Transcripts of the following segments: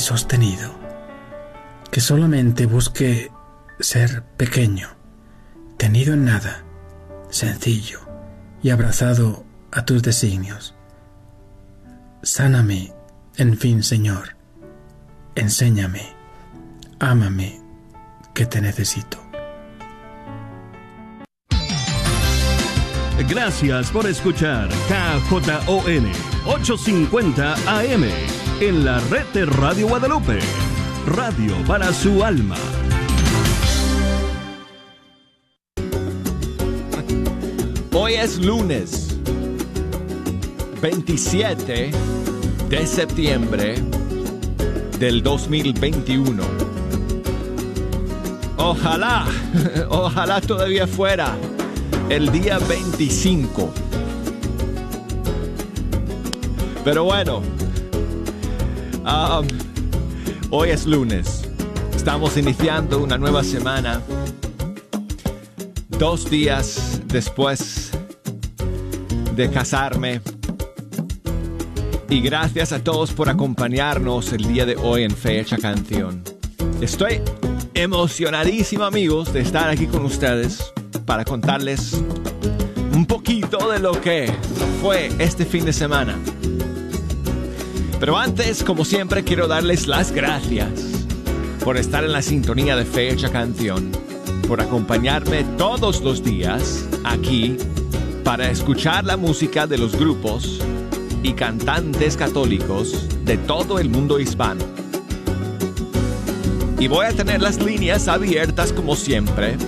sostenido, que solamente busque ser pequeño, tenido en nada, sencillo y abrazado a tus designios. Sáname, en fin, Señor, enséñame, ámame, que te necesito. Gracias por escuchar KJON 850 AM en la red de Radio Guadalupe. Radio para su alma. Hoy es lunes 27 de septiembre del 2021. Ojalá, ojalá todavía fuera el día 25. Pero bueno, um, hoy es lunes. Estamos iniciando una nueva semana. Dos días después de casarme. Y gracias a todos por acompañarnos el día de hoy en Fecha Canción. Estoy emocionadísimo amigos de estar aquí con ustedes para contarles un poquito de lo que fue este fin de semana. Pero antes, como siempre, quiero darles las gracias por estar en la sintonía de Fecha Canción, por acompañarme todos los días aquí para escuchar la música de los grupos y cantantes católicos de todo el mundo hispano. Y voy a tener las líneas abiertas como siempre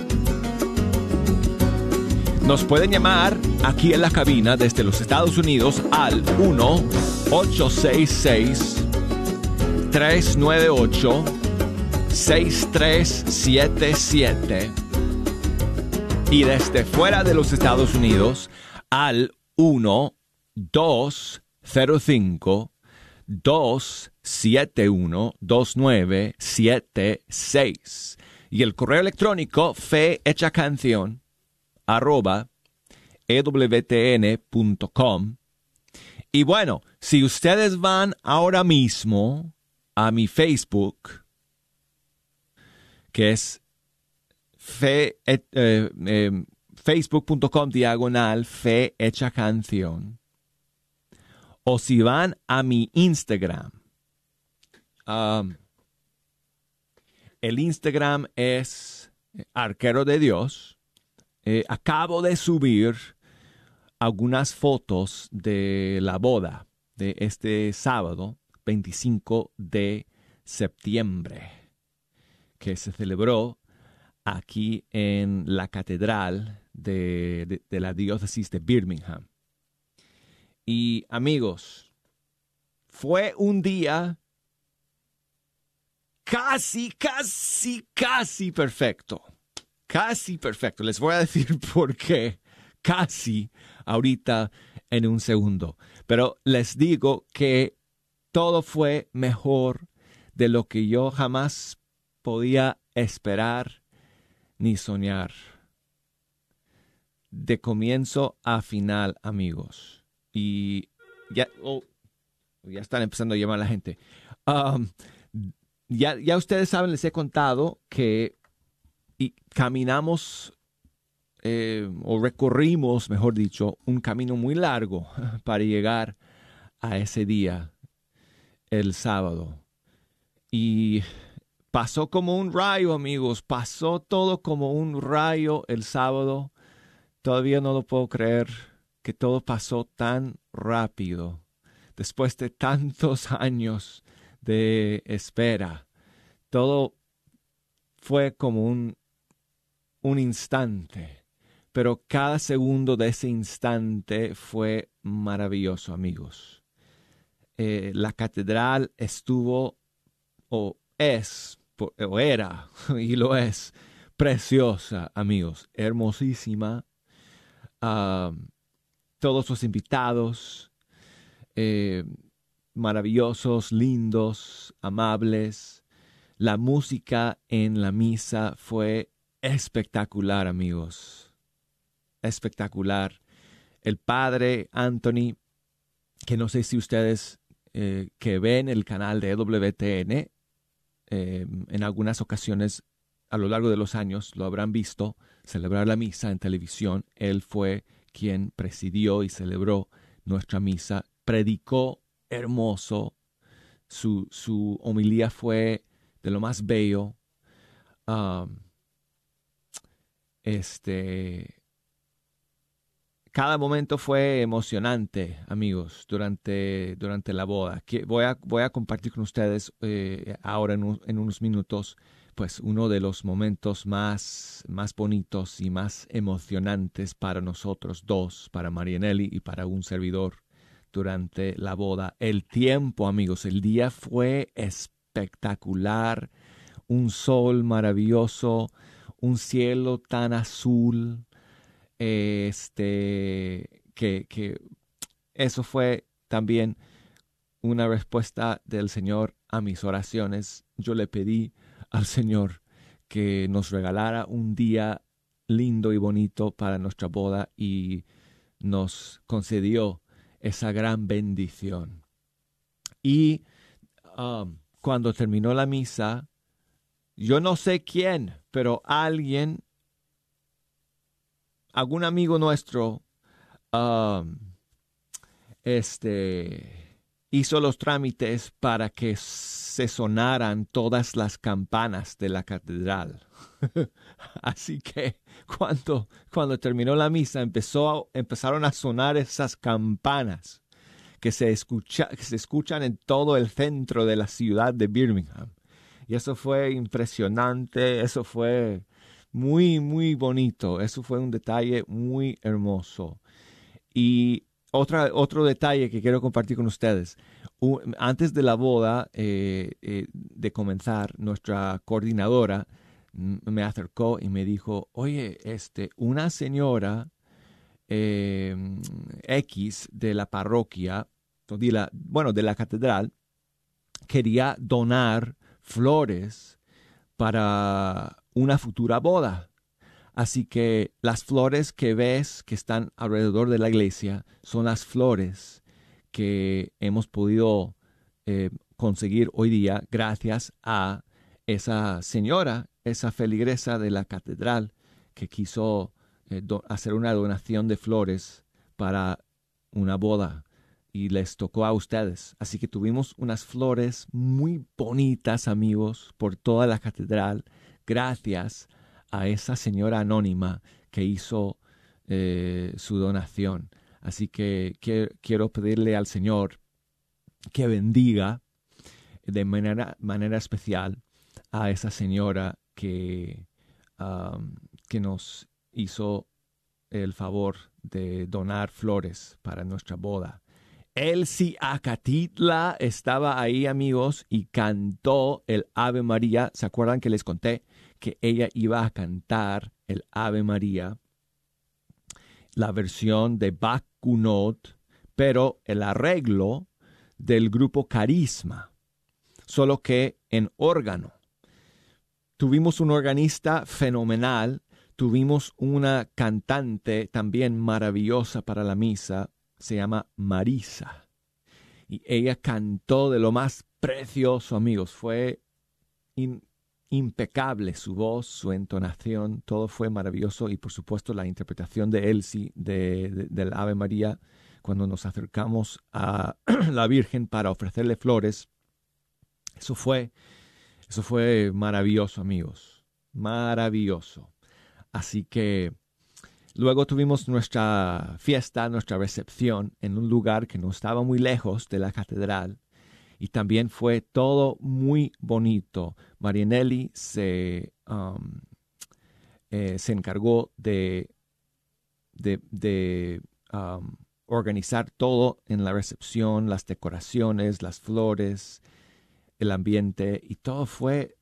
nos pueden llamar aquí en la cabina desde los Estados Unidos al 1-866-398-6377 y desde fuera de los Estados Unidos al 1-205 271 2976 y el correo electrónico fe hecha canción arroba ewtn.com. Y bueno, si ustedes van ahora mismo a mi Facebook, que es fe, eh, eh, facebook.com diagonal fe hecha canción, o si van a mi Instagram, um, el Instagram es arquero de Dios, eh, acabo de subir algunas fotos de la boda de este sábado 25 de septiembre que se celebró aquí en la catedral de, de la diócesis de Birmingham. Y amigos, fue un día casi, casi, casi perfecto casi perfecto. Les voy a decir por qué. Casi ahorita en un segundo. Pero les digo que todo fue mejor de lo que yo jamás podía esperar ni soñar. De comienzo a final, amigos. Y ya, oh, ya están empezando a llamar a la gente. Um, ya, ya ustedes saben, les he contado que y caminamos eh, o recorrimos, mejor dicho, un camino muy largo para llegar a ese día, el sábado. Y pasó como un rayo, amigos, pasó todo como un rayo el sábado. Todavía no lo puedo creer que todo pasó tan rápido, después de tantos años de espera. Todo fue como un un instante, pero cada segundo de ese instante fue maravilloso, amigos. Eh, la catedral estuvo o es o era y lo es preciosa, amigos, hermosísima. todos los invitados, eh, maravillosos, lindos, amables. La música en la misa fue espectacular, amigos. Espectacular. El padre Anthony, que no sé si ustedes eh, que ven el canal de WTN, eh, en algunas ocasiones a lo largo de los años lo habrán visto celebrar la misa en televisión. Él fue quien presidió y celebró nuestra misa, predicó hermoso, su, su homilía fue de lo más bello. Este, cada momento fue emocionante, amigos, durante, durante la boda. voy, a, voy a compartir con ustedes eh, ahora en, en, unos minutos, pues uno de los momentos más, más bonitos y más emocionantes para nosotros dos, para Marianelli y para un servidor durante la boda. El tiempo, amigos, el día fue espectacular, un sol maravilloso, un cielo tan azul, este, que, que eso fue también una respuesta del Señor a mis oraciones. Yo le pedí al Señor que nos regalara un día lindo y bonito para nuestra boda y nos concedió esa gran bendición. Y um, cuando terminó la misa, yo no sé quién, pero alguien, algún amigo nuestro, um, este, hizo los trámites para que se sonaran todas las campanas de la catedral. Así que cuando, cuando terminó la misa empezó, empezaron a sonar esas campanas que se, escucha, que se escuchan en todo el centro de la ciudad de Birmingham. Y eso fue impresionante, eso fue muy, muy bonito, eso fue un detalle muy hermoso. Y otra, otro detalle que quiero compartir con ustedes. antes de la boda, eh, eh, de comenzar, nuestra coordinadora me acercó y me dijo, oye, este, una señora eh, X de la parroquia, de la, bueno, de la catedral, quería donar flores para una futura boda. Así que las flores que ves que están alrededor de la iglesia son las flores que hemos podido eh, conseguir hoy día gracias a esa señora, esa feligresa de la catedral que quiso eh, hacer una donación de flores para una boda y les tocó a ustedes. Así que tuvimos unas flores muy bonitas, amigos, por toda la catedral, gracias a esa señora anónima que hizo eh, su donación. Así que, quiero pedirle al Señor que bendiga de manera, manera especial a esa señora que, que nos hizo el favor de donar flores para nuestra boda. Elsie Acatitla estaba ahí, amigos, y cantó el Ave María. ¿Se acuerdan que les conté que ella iba a cantar el Ave María? La versión de Bacunot, pero el arreglo del grupo Carisma, solo que en órgano. Tuvimos un organista fenomenal, tuvimos una cantante también maravillosa para la misa, se llama Marisa. Y ella cantó de lo más precioso, amigos. Fue impecable su voz, su entonación, todo fue maravilloso. Y por supuesto la interpretación de Elsie de, del Ave María cuando nos acercamos a la Virgen para ofrecerle flores. Eso fue, eso fue maravilloso, amigos. Maravilloso. Así que Luego tuvimos nuestra fiesta, nuestra recepción en un lugar que no estaba muy lejos de la catedral y también fue todo muy bonito. Marianelli se, um, eh, se encargó de, de, um, organizar todo en la recepción, las decoraciones, las flores, el ambiente y todo fue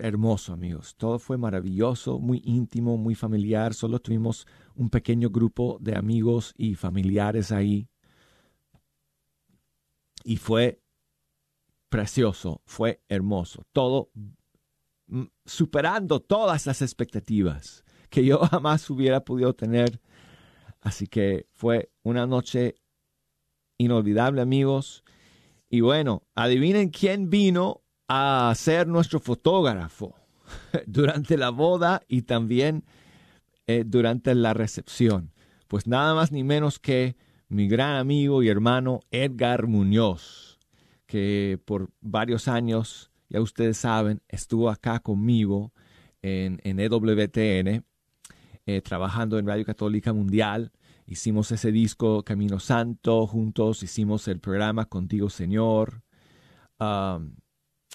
hermoso, amigos. Todo fue maravilloso, muy íntimo, muy familiar. Solo tuvimos un pequeño grupo de amigos y familiares ahí. Y fue precioso, fue hermoso. Todo mm, superando todas las expectativas que yo jamás hubiera podido tener. Así que fue una noche inolvidable, amigos. Y bueno, adivinen quién vino a ser nuestro fotógrafo durante la boda y también eh, durante la recepción. Pues nada más ni menos que mi gran amigo y hermano Edgar Muñoz, que por varios años, ya ustedes saben, estuvo acá conmigo en, en EWTN, eh, trabajando en Radio Católica Mundial. Hicimos ese disco Camino Santo juntos, hicimos el programa Contigo Señor.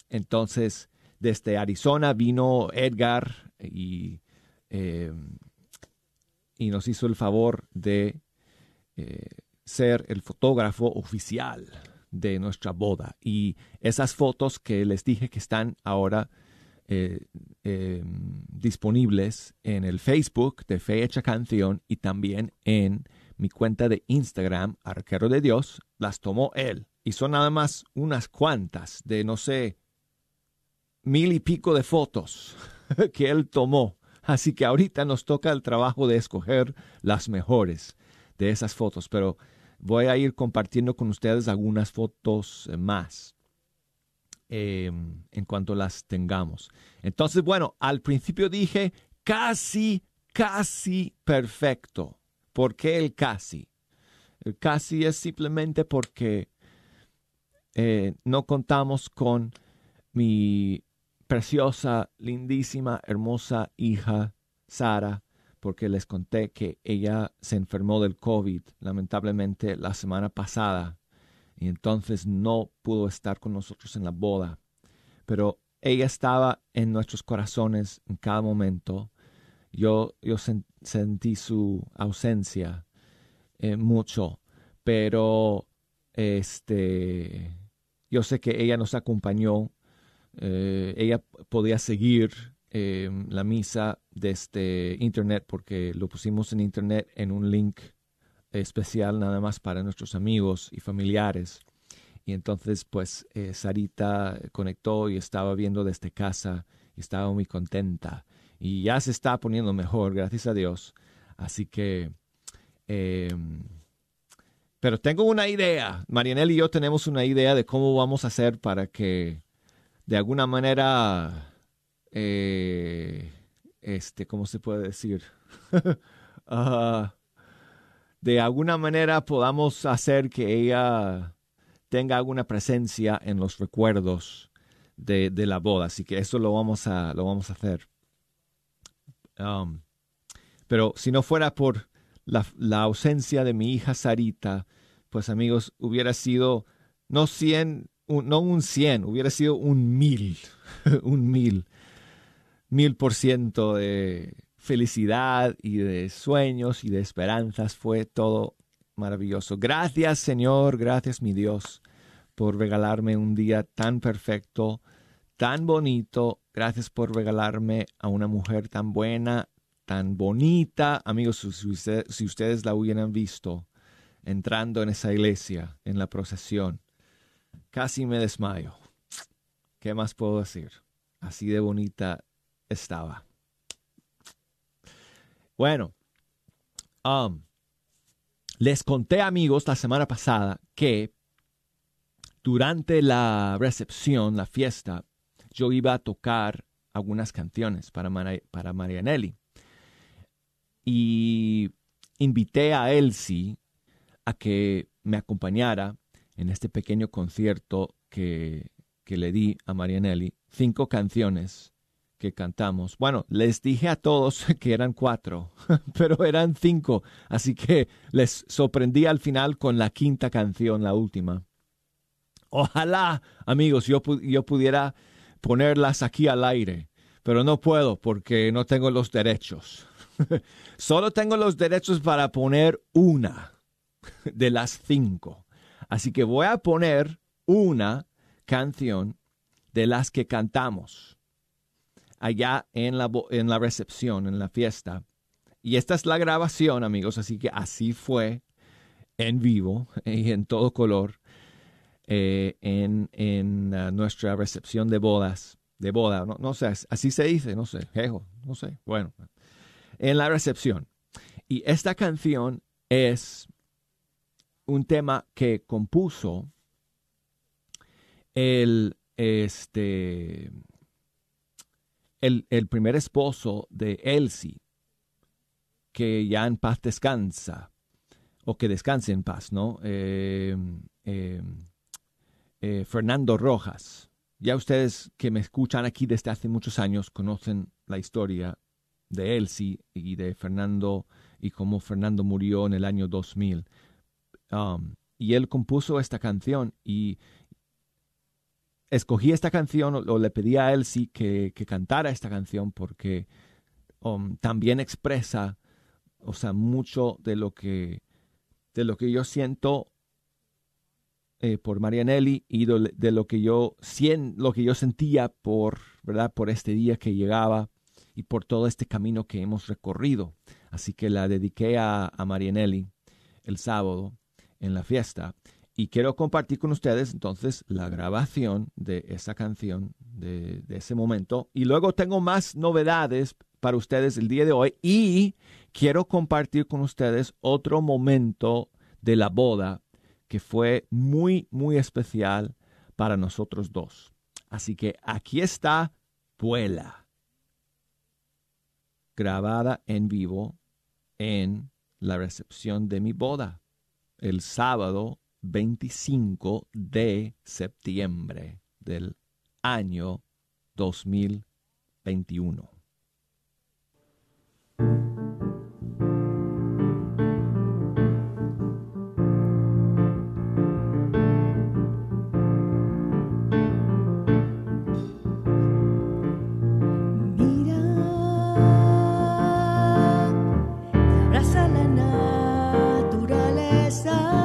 Entonces, desde Arizona vino Edgar y, em, y nos hizo el favor de eh, ser el fotógrafo oficial de nuestra boda. Y esas fotos que les dije que están ahora eh, em, disponibles en el Facebook de Fe Canción y también en mi cuenta de Instagram, Arquero de Dios, las tomó él. Y son nada más unas cuantas de, no sé, mil y pico de fotos que él tomó. Así que ahorita nos toca el trabajo de escoger las mejores de esas fotos, pero voy a ir compartiendo con ustedes algunas fotos más em, en cuanto las tengamos. Entonces, bueno, al principio dije casi, casi perfecto. ¿Por qué el casi? El casi es simplemente porque eh, no contamos con mi preciosa, lindísima, hermosa hija Sara, porque les conté que ella se enfermó del COVID, lamentablemente, la semana pasada, y entonces no pudo estar con nosotros en la boda. Pero ella estaba en nuestros corazones en cada momento. Yo, yo sentí su ausencia eh, mucho, pero este, yo sé que ella nos acompañó eh, ella podía seguir em, la misa desde internet porque lo pusimos en internet en un link especial nada más para nuestros amigos y familiares. Y entonces pues eh, Sarita conectó y estaba viendo desde casa y estaba muy contenta. Y ya se está poniendo mejor, gracias a Dios. Así que... Em, pero tengo una idea. Marianel y yo tenemos una idea de cómo vamos a hacer para que de alguna manera, eh, este, ¿cómo se puede decir? Ah, de alguna manera podamos hacer que ella tenga alguna presencia en los recuerdos de, la boda. Así que eso lo vamos a, lo vamos a hacer. Um, pero si no fuera por la, la, ausencia de mi hija Sarita, pues amigos, hubiera sido no 100 no un 100, hubiera sido un mil, un mil, mil por ciento de felicidad y de sueños y de esperanzas. Fue todo maravilloso. Gracias Señor, gracias mi Dios por regalarme un día tan perfecto, tan bonito. Gracias por regalarme a una mujer tan buena, tan bonita. Amigos, si, ustedes la hubieran visto entrando en esa iglesia, en la procesión, Casi me desmayo. ¿Qué más puedo decir? Así de bonita estaba. Bueno, um, les conté amigos la semana pasada que durante la recepción, la fiesta, yo iba a tocar algunas canciones para, para Marianelli. Y invité a Elsie a que me acompañara en este pequeño concierto que, que le di a Marianelli, cinco canciones que cantamos. Bueno, les dije a todos que eran cuatro, pero eran cinco, así que les sorprendí al final con la quinta canción, la última. Ojalá, amigos, yo, yo pudiera ponerlas aquí al aire, pero no puedo porque no tengo los derechos. Solo tengo los derechos para poner una de las cinco. Así que voy a poner una canción de las que cantamos allá en la, en la recepción, en la fiesta. Y esta es la grabación, amigos, así que así fue en vivo y en todo color eh, en, en uh, nuestra recepción de bodas, de boda, no, no, sé, así se dice, no sé, jejo, no sé, bueno, en la recepción. Y esta canción es un tema que compuso el, este, el, el primer esposo de Elsie, que ya en paz descansa, o que descanse en paz, ¿no? Eh, eh, eh, Fernando Rojas. Ya ustedes que me escuchan aquí desde hace muchos años conocen la historia de Elsie y de Fernando y cómo Fernando murió en el año 2000. Um, y él compuso esta canción y escogí esta canción o, le pedí a Elsie que, que cantara esta canción porque um, también expresa, o sea, mucho de lo que, de lo que yo siento eh, por Marianelli y de, lo que yo lo que yo sentía por verdad por este día que llegaba y por todo este camino que hemos recorrido. Así que la dediqué a, Marianelli el sábado en la fiesta. Y quiero compartir con ustedes entonces la grabación de esa canción de, ese momento. Y luego tengo más novedades para ustedes el día de hoy. Y quiero compartir con ustedes otro momento de la boda que fue muy, muy especial para nosotros dos. Así que aquí está Vuela, grabada en vivo en la recepción de mi boda, el sábado 25 de septiembre del año 2021. side.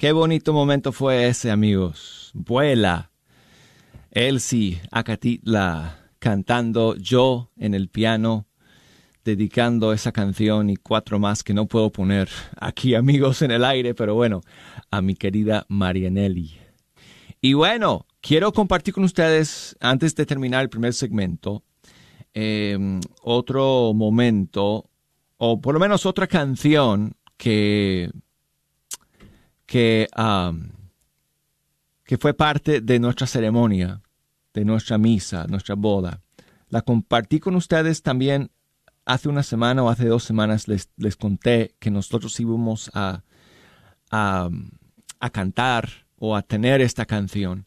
Qué bonito momento fue ese, amigos. Vuela. Elsie Acatitla cantando, yo en el piano, dedicando esa canción y cuatro más que no puedo poner aquí, amigos, en el aire, pero bueno, a mi querida Marianelli. Y bueno, quiero compartir con ustedes, antes de terminar el primer segmento, em, otro momento, o por lo menos otra canción que, que, que fue parte de nuestra ceremonia, de nuestra misa, nuestra boda. La compartí con ustedes también hace una semana o hace dos semanas les, les conté que nosotros íbamos a, a, a, cantar o a tener esta canción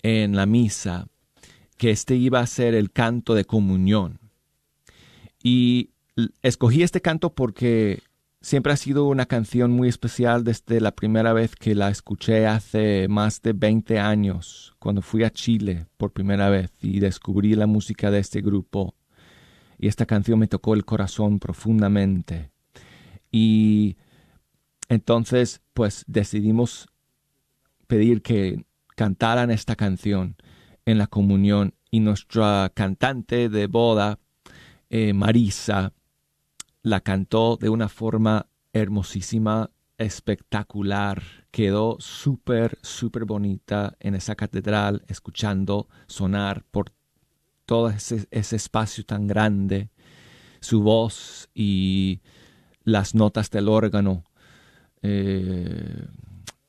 en la misa, que este iba a ser el canto de comunión. Y escogí este canto porque siempre ha sido una canción muy especial desde la primera vez que la escuché hace más de 20 años, cuando fui a Chile por primera vez y descubrí la música de este grupo y esta canción me tocó el corazón profundamente. Y entonces, pues decidimos pedir que cantaran esta canción en la comunión y nuestra cantante de boda, eh, Marisa, la cantó de una forma hermosísima, espectacular. Quedó súper, súper bonita en esa catedral, escuchando sonar por todo ese, espacio tan grande, su voz y las notas del órgano eh,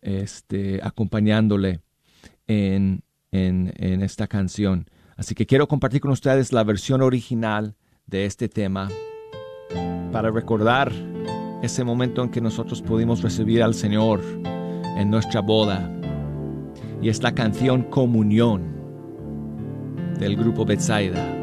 este, acompañándole en, en esta canción. Así que quiero compartir con ustedes la versión original de este tema para recordar ese momento en que nosotros pudimos recibir al Señor en nuestra boda. Y es la canción Comunión del grupo Betsaida.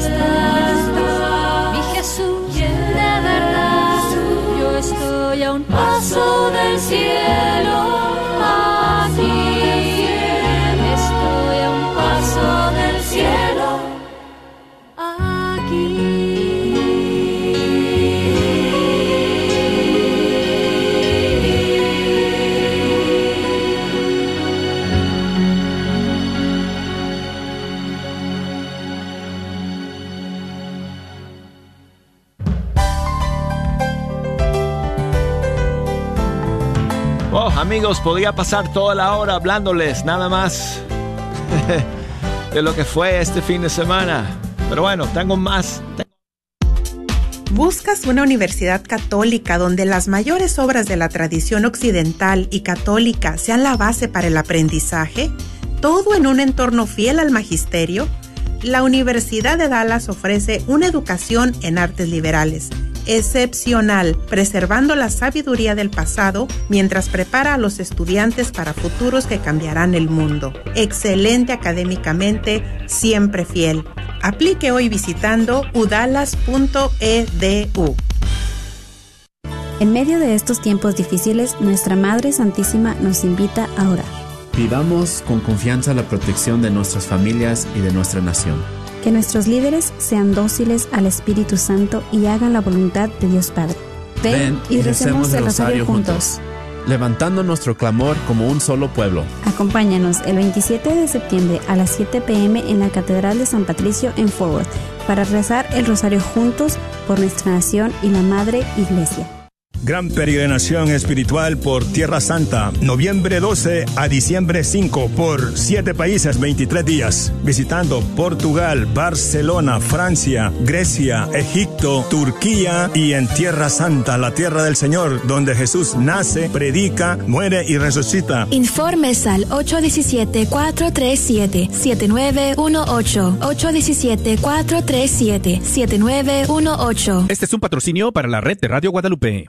Estás, podría pasar toda la hora hablándoles nada más de lo que fue este fin de semana. Pero bueno, tengo más. ¿Buscas una universidad católica donde las mayores obras de la tradición occidental y católica sean la base para el aprendizaje? ¿Todo en un entorno fiel al magisterio? La Universidad de Dallas ofrece una educación en artes liberales excepcional, preservando la sabiduría del pasado mientras prepara a los estudiantes para futuros que cambiarán el mundo. Excelente académicamente, siempre fiel. Aplique hoy visitando udalas.edu. En medio de estos tiempos difíciles, nuestra Madre Santísima nos invita a orar. Pidamos con confianza la protección de nuestras familias y de nuestra nación que nuestros líderes sean dóciles al Espíritu Santo y hagan la voluntad de Dios Padre. Ven, y, recemos el rosario juntos. Levantando nuestro clamor como un solo pueblo. Acompáñanos el 27 de septiembre a las 7 pm en la Catedral de San Patricio en Forward para rezar el rosario juntos por nuestra nación y la Madre Iglesia. Gran peregrinación espiritual por Tierra Santa, noviembre 12 a diciembre 5 por 7 países 23 días, visitando Portugal, Barcelona, Francia, Grecia, Egipto, Turquía y en Tierra Santa, la tierra del Señor, donde Jesús nace, predica, muere y resucita. Informes al 817-437-7918. 817-437-7918. Este es un patrocinio para la red de Radio Guadalupe.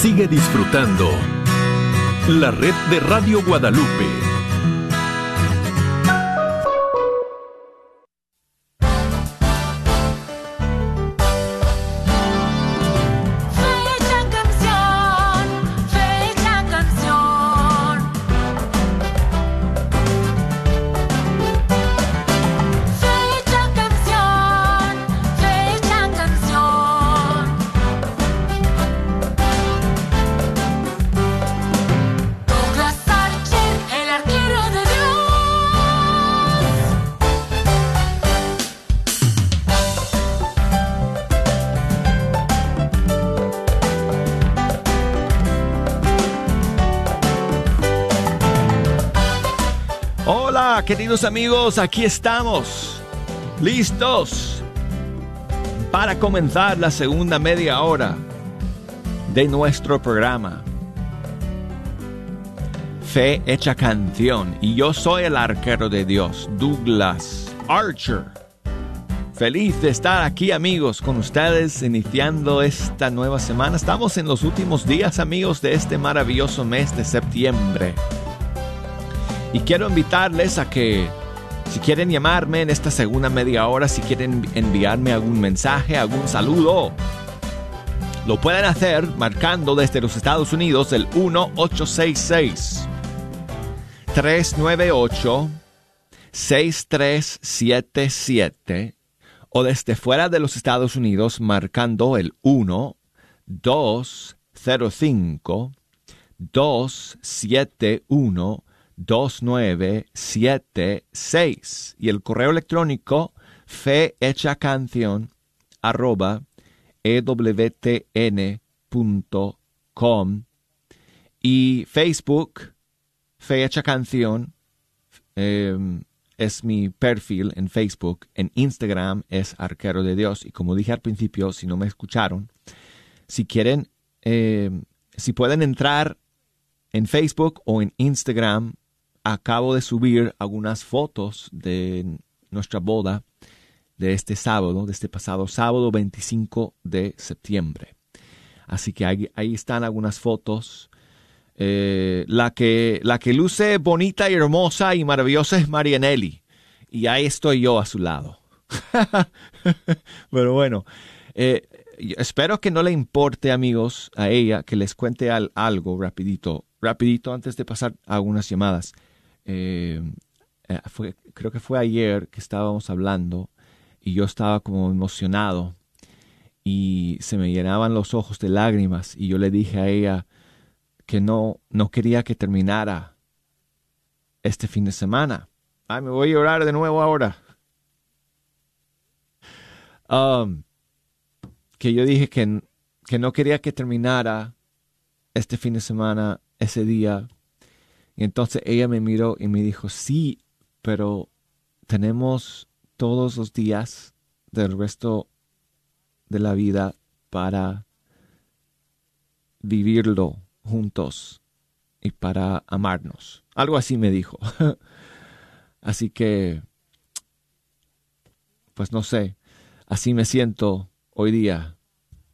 Sigue disfrutando la red de Radio Guadalupe. Queridos amigos, aquí estamos, listos para comenzar la segunda media hora de nuestro programa. Fe hecha canción. Y yo soy el arquero de Dios, Douglas Archer. Feliz de estar aquí amigos con ustedes iniciando esta nueva semana. Estamos en los últimos días amigos de este maravilloso mes de septiembre. Y quiero invitarles a que si quieren llamarme en esta segunda media hora, si quieren enviarme algún mensaje, algún saludo, lo pueden hacer marcando desde los Estados Unidos el 1866 398 6377 o desde fuera de los Estados Unidos marcando el 1 205 271 2976 y el correo electrónico fe hecha canción arroba ewtn.com y Facebook fe hecha canción em, es mi perfil en Facebook, en Instagram es Arquero de Dios. Y como dije al principio, si no me escucharon, si quieren, em, si pueden entrar en Facebook o en Instagram acabo de subir algunas fotos de nuestra boda de este sábado, de este pasado sábado 25 de septiembre. Así que ahí, están algunas fotos. Eh, la, que, la que luce bonita y hermosa y maravillosa es Marianelli. Y ahí estoy yo a su lado. Pero bueno, eh, espero que no le importe, amigos, a ella que les cuente algo rapidito, rapidito antes de pasar a algunas llamadas. Eh, eh, fue, creo que fue ayer que estábamos hablando y yo estaba como emocionado y se me llenaban los ojos de lágrimas y yo le dije a ella que no, no quería que terminara este fin de semana. Ay, me voy a llorar de nuevo ahora. Um, que yo dije que, que no quería que terminara este fin de semana, ese día, y entonces ella me miró y me dijo, sí, pero tenemos todos los días del resto de la vida para vivirlo juntos y para amarnos. Algo así me dijo. así que, pues no sé, así me siento hoy día,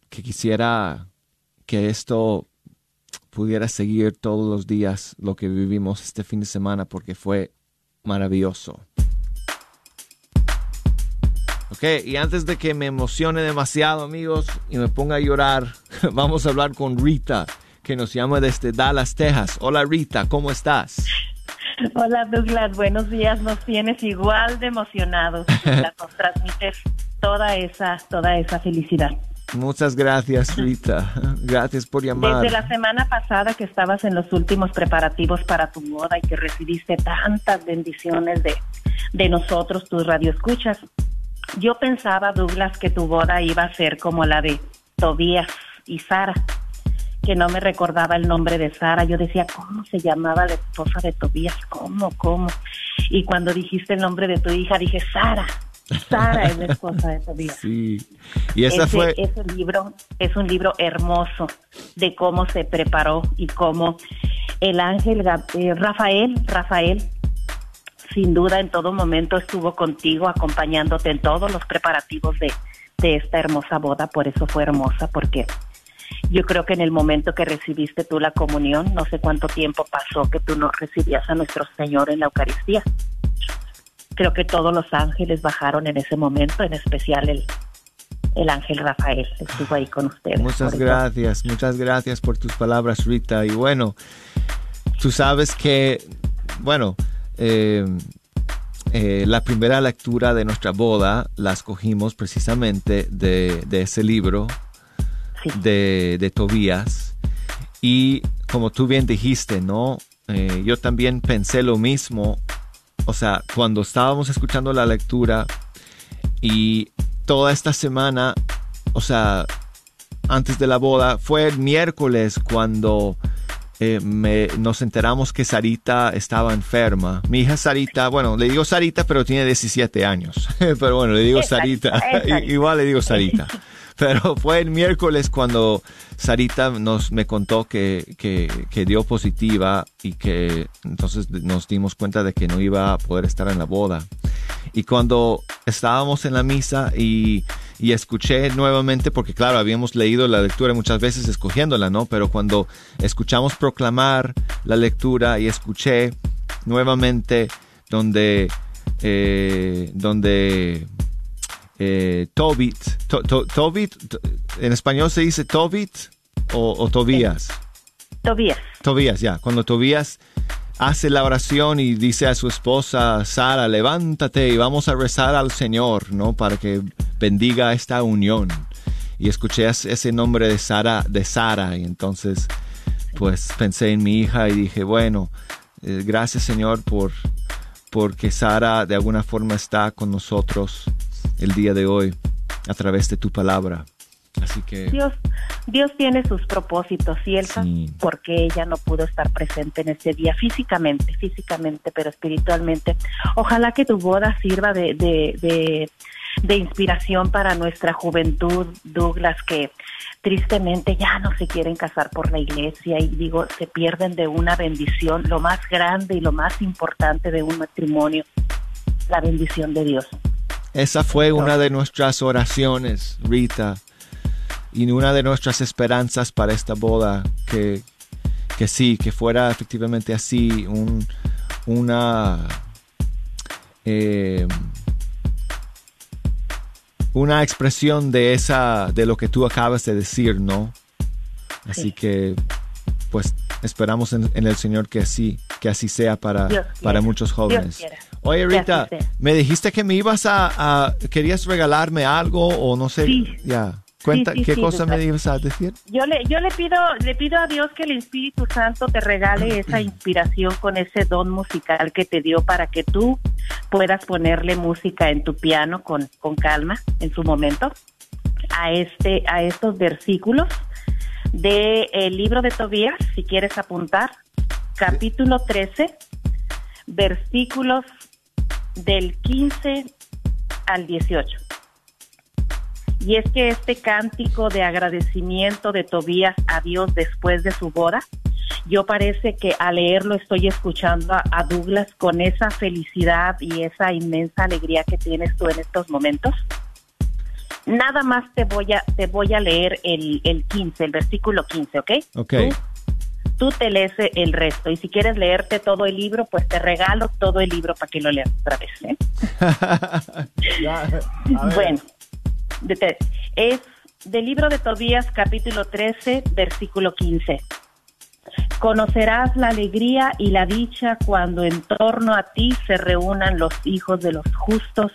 que quisiera que esto pudiera seguir todos los días lo que vivimos este fin de semana porque fue maravilloso. Ok, y antes de que me emocione demasiado amigos y me ponga a llorar, vamos a hablar con Rita, que nos llama desde Dallas, Texas. Hola Rita, ¿cómo estás? Hola Douglas, buenos días, nos tienes igual de emocionados, nos transmites toda esa, toda esa felicidad. Muchas gracias, Rita. Gracias por llamar. Desde la semana pasada que estabas en los últimos preparativos para tu boda y que recibiste tantas bendiciones de, de nosotros, tus radioescuchas, yo pensaba, Douglas, que tu boda iba a ser como la de Tobías y Sara, que no me recordaba el nombre de Sara. Yo decía, ¿cómo se llamaba la esposa de Tobías? ¿Cómo, cómo? Y cuando dijiste el nombre de tu hija, dije, Sara. Sara es la esposa de Tobías. Sí. Y esa fue. Ese libro es un libro hermoso de cómo se preparó y cómo el ángel eh, Rafael, Rafael, sin duda en todo momento estuvo contigo, acompañándote en todos los preparativos de, de esta hermosa boda. Por eso fue hermosa, porque yo creo que en el momento que recibiste tú la comunión, no sé cuánto tiempo pasó que tú no recibías a nuestro Señor en la Eucaristía creo que todos los ángeles bajaron en ese momento, en especial el, el ángel Rafael estuvo ahí con ustedes. Muchas gracias, muchas gracias por tus palabras, Rita. Y bueno, tú sabes que, bueno, eh, eh, la primera lectura de nuestra boda la escogimos precisamente de, ese libro de, de, Tobías. Y como tú bien dijiste, ¿no? Eh, yo también pensé lo mismo o sea, cuando estábamos escuchando la lectura y toda esta semana, o sea, antes de la boda, fue el miércoles cuando eh, nos enteramos que Sarita estaba enferma. Mi hija Sarita, bueno, le digo Sarita, pero tiene 17 años. pero bueno, le digo Sarita. Igual le digo Sarita. Pero fue el miércoles cuando Sarita nos, me contó que, que, dio positiva y que entonces nos dimos cuenta de que no iba a poder estar en la boda. Y cuando estábamos en la misa y, y escuché nuevamente, porque claro, habíamos leído la lectura muchas veces escogiéndola, ¿no? Pero cuando escuchamos proclamar la lectura y escuché nuevamente donde, eh, donde eh, Tobit, Tobit, en español se dice Tobit o, Tobías. Tobías. Tobías, ya. Cuando Tobías hace la oración y dice a su esposa Sara, levántate y vamos a rezar al Señor, ¿no? Para que bendiga esta unión. Y escuché ese nombre de Sara, de Sara, y entonces pues pensé en mi hija y dije, bueno, eh, gracias Señor por porque Sara de alguna forma está con nosotros el día de hoy a través de tu palabra. Así que Dios, Dios tiene sus propósitos y él porque ella no pudo estar presente en ese día físicamente, físicamente, pero espiritualmente. Ojalá que tu boda sirva de, de, de inspiración para nuestra juventud, Douglas, que tristemente ya no se quieren casar por la iglesia y digo, se pierden de una bendición, lo más grande y lo más importante de un matrimonio, la bendición de Dios. Esa fue una de nuestras oraciones, Rita, y una de nuestras esperanzas para esta boda, que, que sí, que fuera efectivamente así, un, una... Eh, una expresión de esa, de lo que tú acabas de decir, ¿no? Así que, pues, esperamos en, el Señor que así, que así sea para, para muchos jóvenes. Oye, Rita, me dijiste que me ibas a, querías regalarme algo o no sé, ya. Cuenta, ¿qué cosa me ibas a decir? Yo le, yo le pido, le pido a Dios que el Espíritu Santo te regale esa inspiración con ese don musical que te dio para que tú puedas ponerle música en tu piano con, con calma en su momento a este, a estos versículos del el libro de Tobías, si quieres apuntar, capítulo 13, versículos del 15 al 18. Y es que este cántico de agradecimiento de Tobías a Dios después de su boda, yo parece que al leerlo estoy escuchando a, Douglas con esa felicidad y esa inmensa alegría que tienes tú en estos momentos. Nada más te voy a, te voy a leer el, el 15, el versículo 15, ¿ok? Ok. Tú, te lees el resto. Y si quieres leerte todo el libro, pues te regalo todo el libro para que lo leas otra vez. ¿eh? bueno, es del libro de Tobías capítulo 13, versículo 15. Conocerás la alegría y la dicha cuando en torno a ti se reúnan los hijos de los justos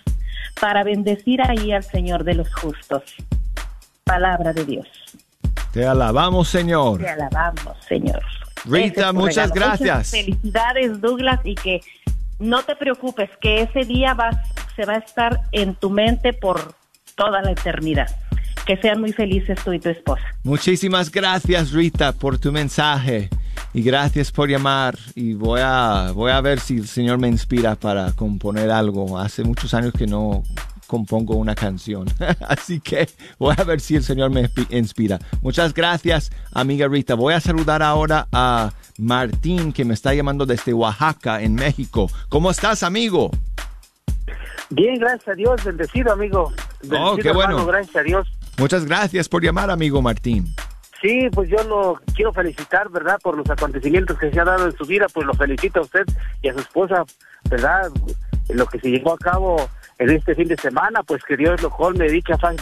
para bendecir ahí al Señor de los justos. Palabra de Dios. Te alabamos, Señor. Te alabamos, Señor. Rita, muchas gracias. felicidades, Douglas, y que no te preocupes, que ese día se va a estar en tu mente por toda la eternidad. Que sean muy felices tú y tu esposa. Muchísimas gracias, Rita, por tu mensaje. Y gracias por llamar. Y voy a, voy a ver si el Señor me inspira para componer algo. Hace muchos años que no compongo una canción. Así que voy a ver si el Señor me inspira. Muchas gracias, amiga Rita. Voy a saludar ahora a Martín, que me está llamando desde Oaxaca, en México. ¿Cómo estás, amigo? Bien, gracias a Dios, bendecido amigo. oh, qué bueno. gracias a Dios. Muchas gracias por llamar, amigo Martín. Sí, pues yo lo quiero felicitar, ¿verdad? Por los acontecimientos que se ha dado en su vida, pues lo felicito a usted y a su esposa, ¿verdad? Lo que se llevó a cabo en este fin de semana, pues que Dios lo colme dicha paz,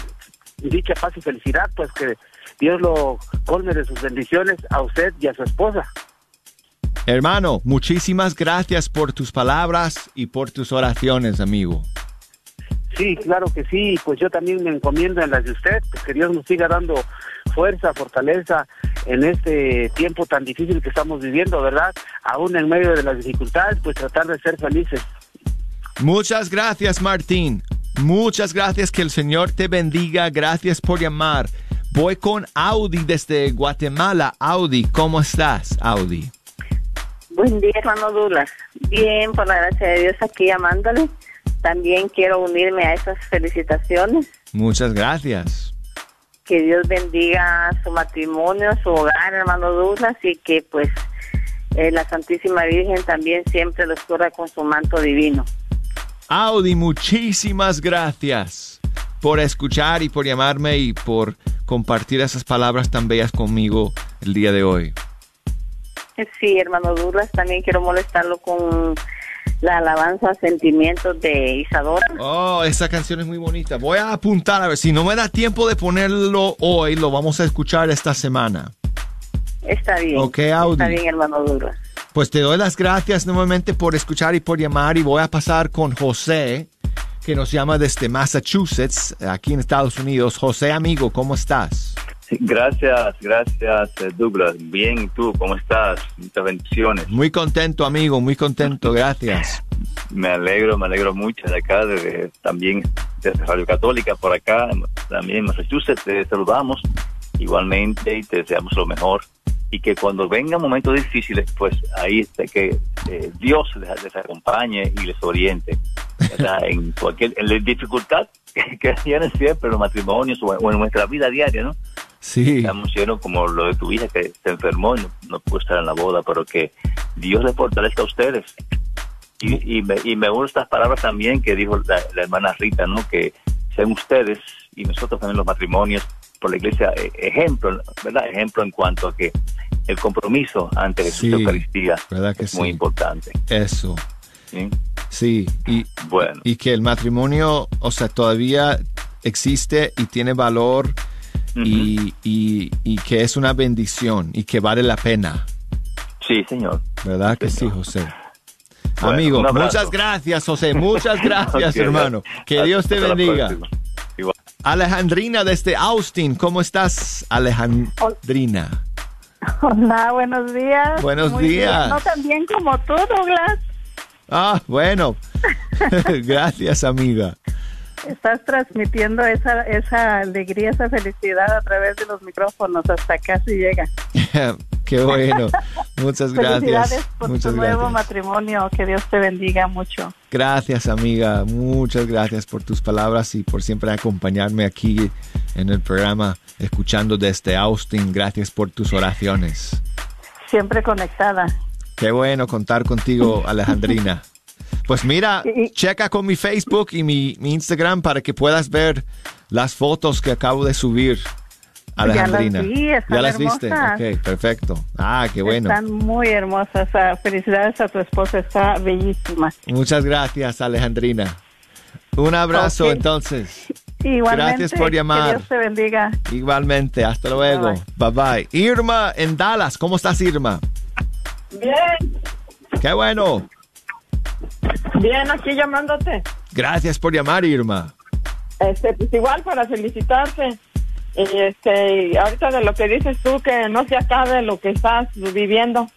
dicha paz y felicidad, pues que Dios lo colme de sus bendiciones a usted y a su esposa. Hermano, muchísimas gracias por tus palabras y por tus oraciones, amigo. Sí, claro que sí, pues yo también me encomiendo en las de usted, pues que Dios nos siga dando fuerza, fortaleza en este tiempo tan difícil que estamos viviendo, ¿verdad? Aún en medio de las dificultades, pues tratar de ser felices. Muchas gracias, Martín. Muchas gracias, que el Señor te bendiga. Gracias por llamar. Voy con Audi desde Guatemala. Audi, ¿cómo estás, Audi? Buen día, hermano Douglas. Bien, por la gracia de Dios, aquí llamándole. También quiero unirme a esas felicitaciones. Muchas gracias. Que Dios bendiga su matrimonio, su hogar, hermano Douglas, y que pues eh, la Santísima Virgen también siempre los cubra con su manto divino. Audi, muchísimas gracias por escuchar y por llamarme y por compartir esas palabras tan bellas conmigo el día de hoy. Sí, hermano Douglas, también quiero molestarlo con la alabanza Sentimientos de Isadora. Oh, esa canción es muy bonita. Voy a apuntar a ver si no me da tiempo de ponerlo hoy, lo vamos a escuchar esta semana. Está bien. Ok, Audi. Está bien, hermano Douglas. Pues te doy las gracias nuevamente por escuchar y por llamar y voy a pasar con José, que nos llama desde Massachusetts, aquí en Estados Unidos. José, amigo, ¿cómo estás? Gracias, gracias eh, Douglas. Bien, ¿y tú cómo estás? Muchas bendiciones. Muy contento, amigo, muy contento, gracias. Me alegro, me alegro mucho de acá, de, también de Radio Católica por acá, también en Massachusetts, te saludamos igualmente y te deseamos lo mejor. Y que cuando vengan momentos difíciles, pues ahí está que eh, Dios les, les, acompañe y les oriente. en cualquier en la dificultad que, que tienen siempre los matrimonios o en nuestra vida diaria, ¿no? Sí. Estamos como lo de tu hija que se enfermó y no, pudo estar en la boda, pero que Dios les fortalezca a ustedes. Y, y, me, y me estas palabras también que dijo la, hermana Rita, ¿no? Que sean ustedes y nosotros también los matrimonios por la iglesia eh, ejemplo, ¿verdad? Ejemplo en cuanto a que el compromiso ante Jesús sí, Eucaristía ¿verdad que es sí? muy importante. Eso. ¿sí? Sí, y, bueno. y que el matrimonio, o sea, todavía existe y tiene valor uh -huh. y, y, y, que es una bendición y que vale la pena. Sí, señor. ¿Verdad sí, que señor. sí, José? Bueno, Amigo, muchas gracias, José. Muchas gracias, okay, hermano. Que Dios te bendiga. Alejandrina desde Austin, ¿cómo estás, Alejandrina? Hola, buenos días. Buenos Muy días. Bien. No tan bien como tú, Douglas. Ah, bueno. Gracias, amiga. Estás transmitiendo esa, esa alegría, esa felicidad a través de los micrófonos hasta casi llega. Qué bueno. Muchas gracias. Felicidades por Muchas tu nuevo matrimonio. Que Dios te bendiga mucho. Gracias, amiga. Muchas gracias por tus palabras y por siempre acompañarme aquí en el programa, escuchando desde Austin. Gracias por tus oraciones. Siempre conectada. Qué bueno contar contigo, Alejandrina. Pues mira, checa con mi Facebook y mi, mi, Instagram para que puedas ver las fotos que acabo de subir, Alejandrina. Ya las, vi, ¿Ya las hermosas. viste? Ok, perfecto. Ah, qué bueno. Están muy hermosas. Ah, Felicidades a tu esposa, está bellísima. Muchas gracias, Alejandrina. Un abrazo okay. entonces. Igualmente. Gracias por llamar. Que Dios te bendiga. Igualmente, hasta luego. Bye bye. bye. Irma en Dallas, ¿cómo estás, Irma? Bien. Qué bueno. Bien, aquí llamándote. Gracias por llamar, Irma. Este, pues igual para felicitarte. Y este, ahorita de lo que dices tú, que no se acabe lo que estás viviendo,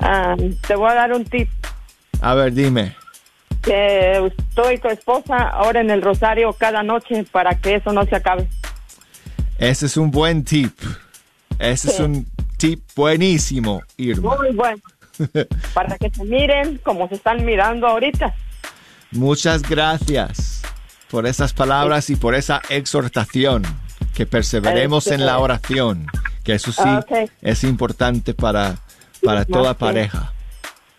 uh, te voy a dar un tip. A ver, dime. Que tú y tu esposa oren el rosario cada noche para que eso no se acabe. Ese es un buen tip. Ese sí. es un tip buenísimo, Irma. Muy bueno. para que se miren como se están mirando ahorita. Muchas gracias por esas palabras y por esa exhortación. Que perseveremos este, en la oración, que eso sí okay. es importante para, para toda okay. pareja.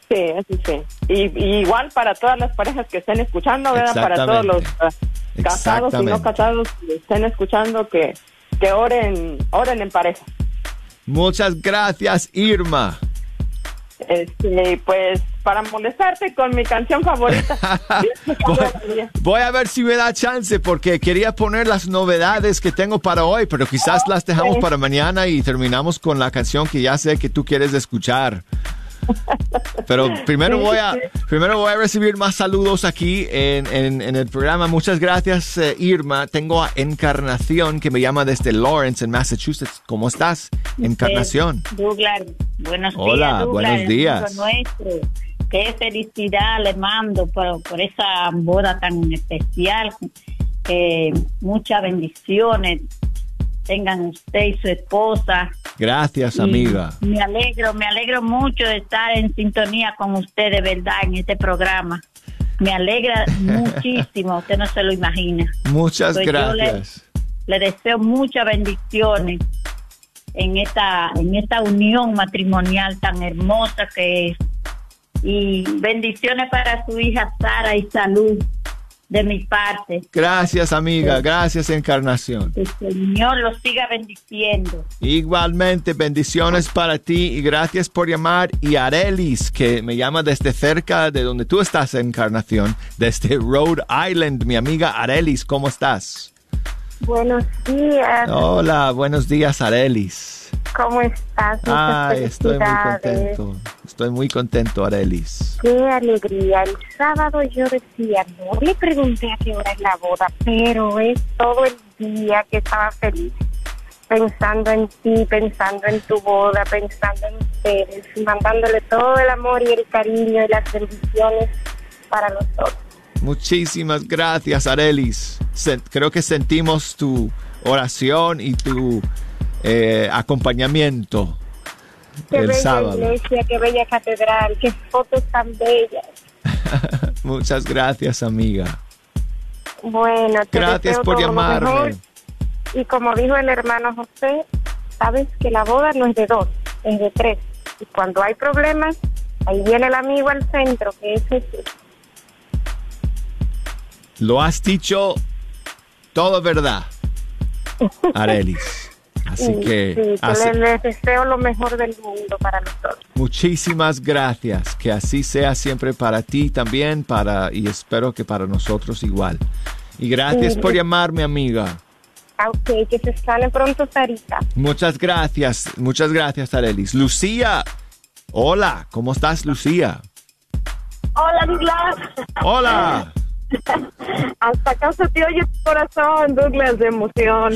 Sí, eso sí. Y, y, igual para todas las parejas que estén escuchando, ¿verdad? Para todos los uh, casados y no casados que estén escuchando, que, que oren, oren en pareja. Muchas gracias, Irma. Este, pues para molestarte con mi canción favorita. voy, voy, a ver si me da chance porque quería poner las novedades que tengo para hoy, pero quizás las dejamos para mañana y terminamos con la canción que ya sé que tú quieres escuchar. Pero primero voy a primero voy a recibir más saludos aquí en, en, en el programa. Muchas gracias, eh, Irma. Tengo a Encarnación que me llama desde Lawrence, en Massachusetts. ¿Cómo estás, Encarnación? Douglas, buenos Hola, días. Douglas, buenos días. Nuestro. Qué felicidad le mando por, por esa boda tan especial. Eh, muchas bendiciones tengan usted y su esposa. Gracias, y amiga. Me alegro, me alegro mucho de estar en sintonía con usted, de verdad, en este programa. Me alegra muchísimo, usted no se lo imagina. Muchas pues gracias. Le, le, deseo muchas bendiciones en esta, en esta unión matrimonial tan hermosa que es. Y bendiciones para su hija Sara y salud. De mi parte. Gracias, amiga. Gracias, Encarnación. Que el Señor los siga bendiciendo. Igualmente, bendiciones para ti y gracias por llamar. Y Arelis, que me llama desde cerca de donde tú estás, Encarnación, desde Rhode Island. Mi amiga Arelis, ¿cómo estás? Buenos días. Hola, buenos días, Arelis. ¿Cómo estás? Ay, estoy muy contento. Estoy muy contento, Arelis. Qué alegría. El sábado yo decía, no le pregunté a qué hora es la boda, pero es todo el día que estaba feliz pensando en ti, pensando en tu boda, pensando en ustedes, mandándole todo el amor y el cariño y las bendiciones para los dos. Muchísimas gracias, Arelis. creo que sentimos tu oración y tu eh, acompañamiento qué el bella sábado. iglesia, qué bella catedral, qué fotos tan bellas. Muchas gracias, amiga. Bueno, te gracias por llamarme. Y como dijo el hermano José, sabes que la boda no es de dos, es de tres. Y cuando hay problemas, ahí viene el amigo al centro, que es Jesús. Lo has dicho todo verdad, Arelis. Así que... les, deseo lo mejor del mundo para nosotros. Muchísimas gracias. Que así sea siempre para ti también para y espero que para nosotros igual. Y gracias por llamarme, amiga. Ah, ok, que se sale pronto, Sarita. Muchas gracias, muchas gracias, Arelis. Lucía, hola, ¿cómo estás, Lucía? Hola, Douglas. Hola. Hasta acá se te oye tu corazón, Douglas, de emoción.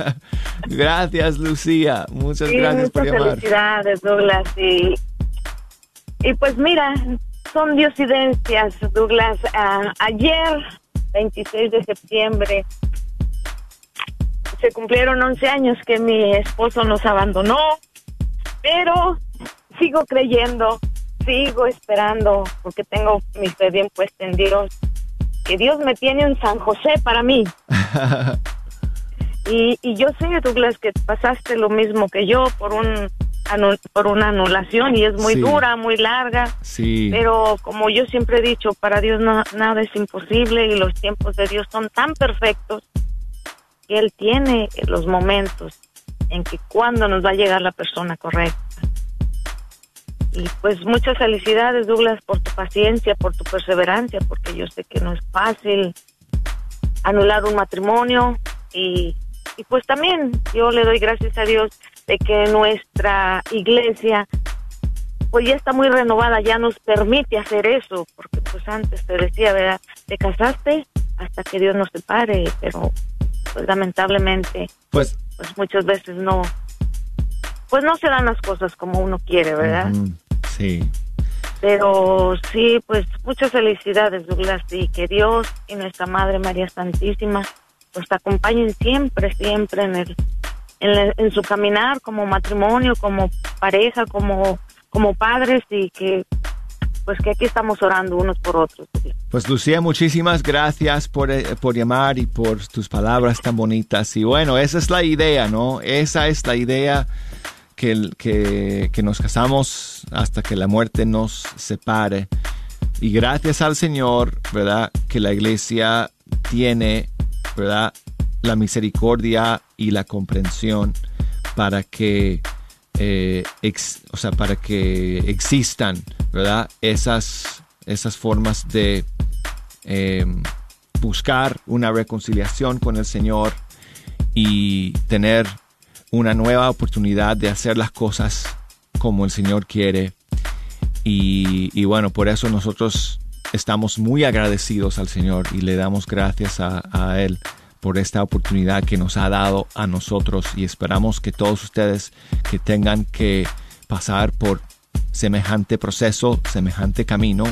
gracias, Lucía. Muchas gracias por llamar. Felicidades, Douglas. Y, y pues mira, son diosidencias, Douglas. Ah, ayer, 26 de septiembre, se cumplieron 11 años que mi esposo nos abandonó, pero sigo creyendo, sigo esperando, porque tengo mi fe bien puesta en Dios que Dios me tiene un San José para mí. y, y yo sé, Douglas, que pasaste lo mismo que yo por un por una anulación y es muy dura, muy larga. Sí. Pero como yo siempre he dicho, para Dios no, nada es imposible y los tiempos de Dios son tan perfectos que Él tiene los momentos en que cuando nos va a llegar la persona correcta. Y pues muchas felicidades, Douglas, por tu paciencia, por tu perseverancia, porque yo sé que no es fácil anular un matrimonio y, y pues también yo le doy gracias a Dios de que nuestra iglesia pues ya está muy renovada, ya nos permite hacer eso, porque pues antes te decía, ¿verdad? Te casaste hasta que Dios nos separe, pero pues lamentablemente pues, pues muchas veces no pues no se dan las cosas como uno quiere, ¿verdad? Sí. Pero sí, pues muchas felicidades, Douglas, y que Dios y nuestra Madre María Santísima pues acompañen siempre, siempre en el, en, su caminar como matrimonio, como pareja, como, como padres y que pues que aquí estamos orando unos por otros. Pues Lucía, muchísimas gracias por, eh, por, llamar y por tus palabras tan bonitas. Y bueno, esa es la idea, ¿no? Esa es la idea que, que, nos casamos hasta que la muerte nos separe. Y gracias al Señor, ¿verdad? Que la iglesia tiene, ¿verdad? La misericordia y la comprensión para que, eh, o sea, para que existan, ¿verdad? Esas, esas formas de em, buscar una reconciliación con el Señor y tener una nueva oportunidad de hacer las cosas como el Señor quiere. Y, bueno, por eso nosotros estamos muy agradecidos al Señor y le damos gracias a, a, Él por esta oportunidad que nos ha dado a nosotros y esperamos que todos ustedes que tengan que pasar por semejante proceso, semejante camino,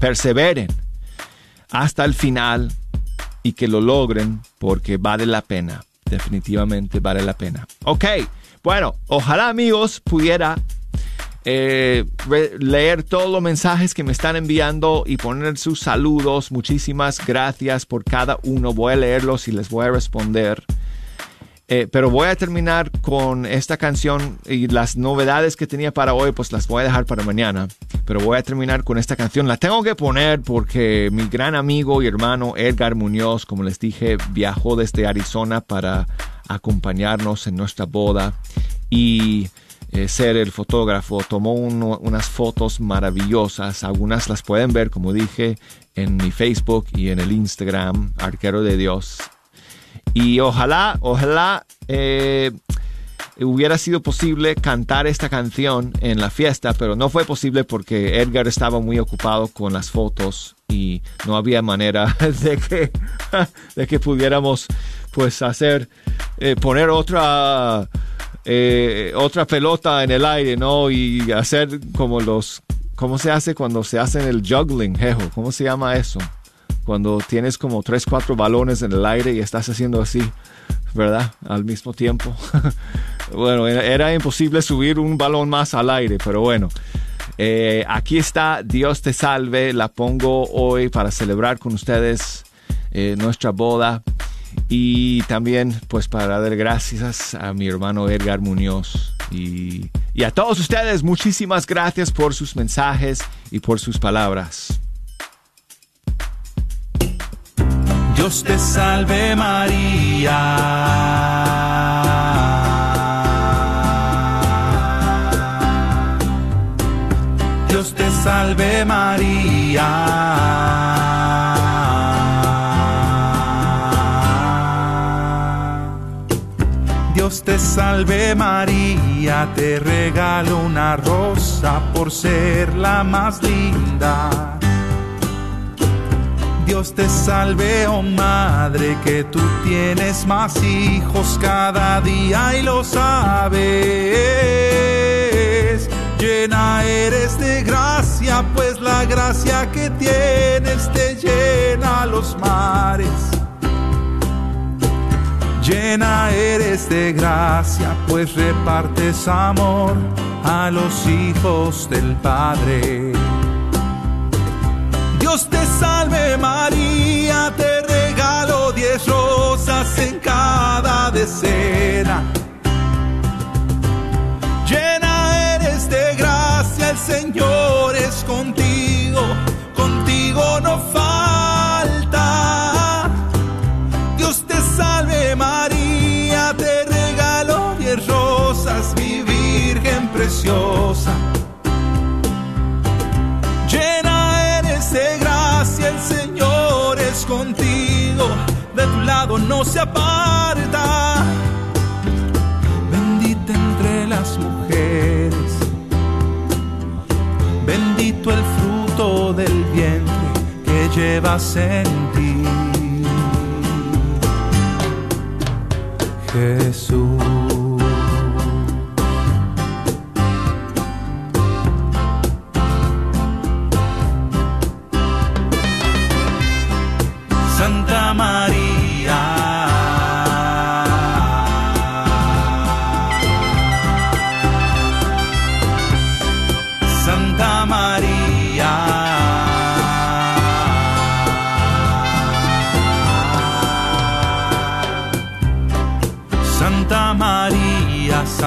perseveren hasta el final y que lo logren porque vale la pena definitivamente vale la pena. Ok, bueno, ojalá amigos pudiera eh, leer todos los mensajes que me están enviando y poner sus saludos. Muchísimas gracias por cada uno. Voy a leerlos y les voy a responder. Eh, pero voy a terminar con esta canción y las novedades que tenía para hoy, pues las voy a dejar para mañana. Pero voy a terminar con esta canción. La tengo que poner porque mi gran amigo y hermano Edgar Muñoz, como les dije, viajó desde Arizona para acompañarnos en nuestra boda y eh, ser el fotógrafo. Tomó unas fotos maravillosas. Algunas las pueden ver, como dije, en mi Facebook y en el Instagram, Arquero de Dios. Y ojalá, ojalá eh, hubiera sido posible cantar esta canción en la fiesta, pero no fue posible porque Edgar estaba muy ocupado con las fotos y no había manera de que, de que pudiéramos pues hacer, eh, poner otra, eh, otra pelota en el aire, ¿no? Y hacer como los, ¿cómo se hace cuando se hace el juggling, jejo? ¿Cómo se llama eso? Cuando tienes como tres, cuatro balones en el aire y estás haciendo así, ¿verdad? Al mismo tiempo. bueno, era, imposible subir un balón más al aire, pero bueno. Eh, aquí está, Dios te salve, la pongo hoy para celebrar con ustedes eh, nuestra boda y también pues para dar gracias a mi hermano Edgar Muñoz y, y a todos ustedes muchísimas gracias por sus mensajes y por sus palabras. Dios te salve María. Dios te salve María. Dios te salve María, te regalo una rosa por ser la más linda Dios te salve, oh madre, que tú tienes más hijos cada día y lo sabes. Llena eres de gracia, pues la gracia que tienes te llena los mares. Llena eres de gracia, pues repartes amor a los hijos del Padre. Dios te salve María, te regalo diez rosas en cada decena. Llena eres de gracia, el Señor es contigo, contigo no falta. De tu lado no se aparta. Bendita entre las mujeres, bendito el fruto del vientre que llevas en ti. Jesús.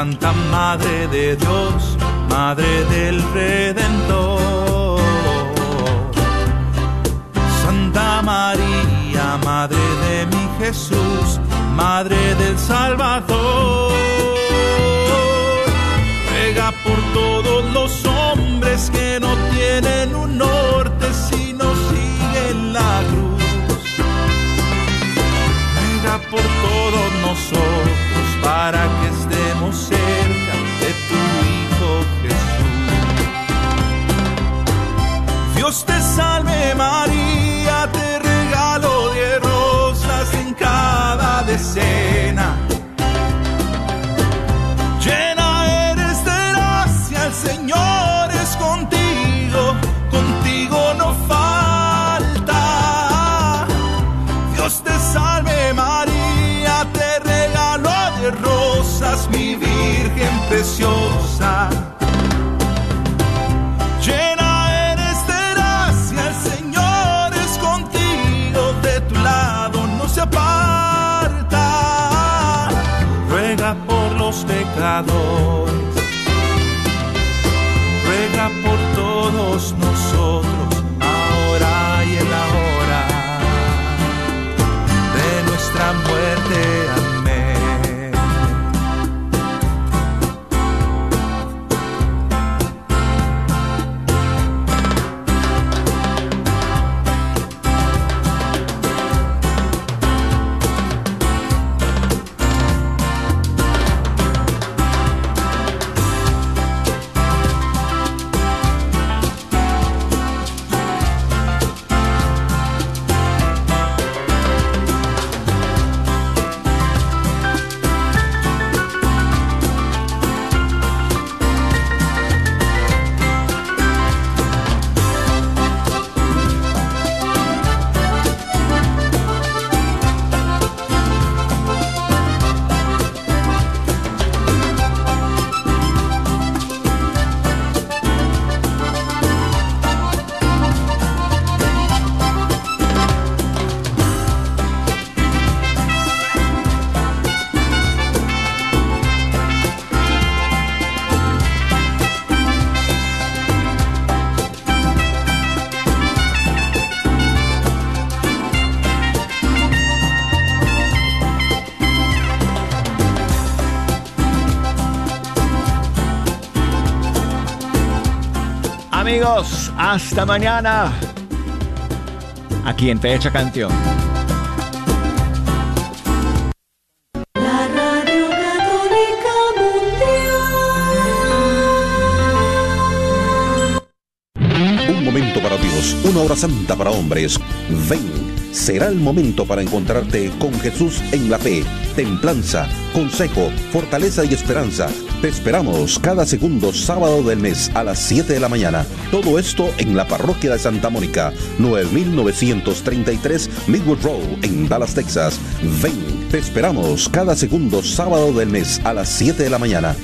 Santa Madre de Dios, Madre del Redentor. Santa María, Madre de mi Jesús, Madre del Salvador. Ruega por todos los hombres que no tienen un norte sino siguen la cruz. Ruega por todos nosotros para que cerca de tu Hijo Jesús. Dios te salve María, te preciosa. Hasta mañana. Aquí en Fecha Canción. La Radio Católica Mundial. Un momento para Dios, una hora santa para hombres. Ven será el momento para encontrarte con Jesús en la fe, templanza, consejo, fortaleza y esperanza. Te esperamos cada segundo sábado del mes a las 7 de la mañana. Todo esto en la parroquia de Santa Mónica, 9933 Midwood Road en Dallas, Texas. Ven, te esperamos cada segundo sábado del mes a las 7 de la mañana.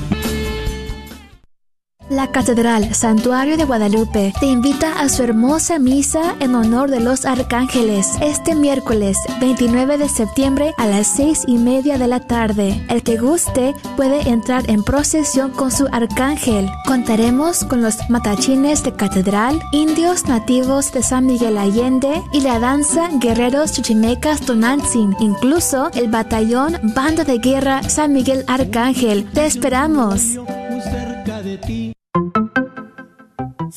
La Catedral Santuario de Guadalupe te invita a su hermosa misa en honor de los arcángeles este miércoles 29 de septiembre a las seis y media de la tarde. El que guste puede entrar en procesión con su arcángel. Contaremos con los matachines de Catedral, indios nativos de San Miguel Allende y la danza Guerreros Chichimecas Tonantzin, incluso el batallón Banda de Guerra San Miguel Arcángel. Te esperamos.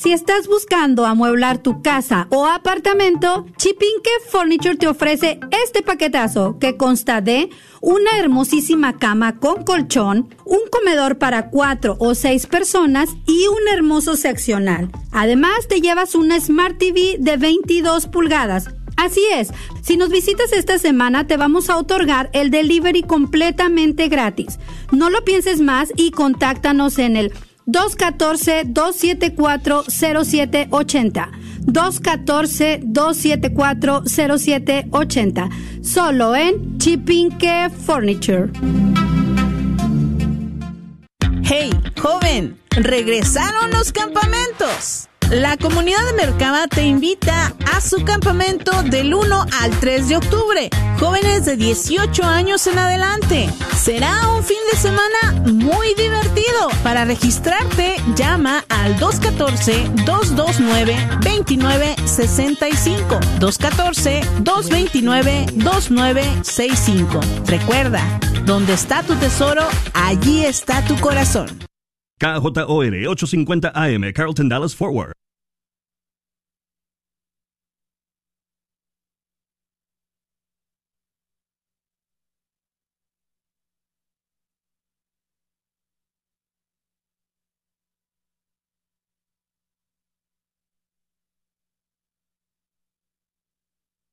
Si estás buscando amueblar tu casa o apartamento, Chipinque Furniture te ofrece este paquetazo que consta de una hermosísima cama con colchón, un comedor para cuatro o seis personas y un hermoso seccional. Además, te llevas una Smart TV de 22 pulgadas. Así es, si nos visitas esta semana te vamos a otorgar el delivery completamente gratis. No lo pienses más y contáctanos en el 214-274-0780. 214-274-0780. Solo en Chipinque Furniture. Hey, joven, regresaron los campamentos. La comunidad de Mercaba te invita a su campamento del 1 al 3 de octubre. Jóvenes de 18 años en adelante. Será un fin de semana muy divertido. Para registrarte, llama al 214-229-2965. 214-229-2965. Recuerda, donde está tu tesoro, allí está tu corazón. KJOR 850 AM, Carlton Dallas Forward.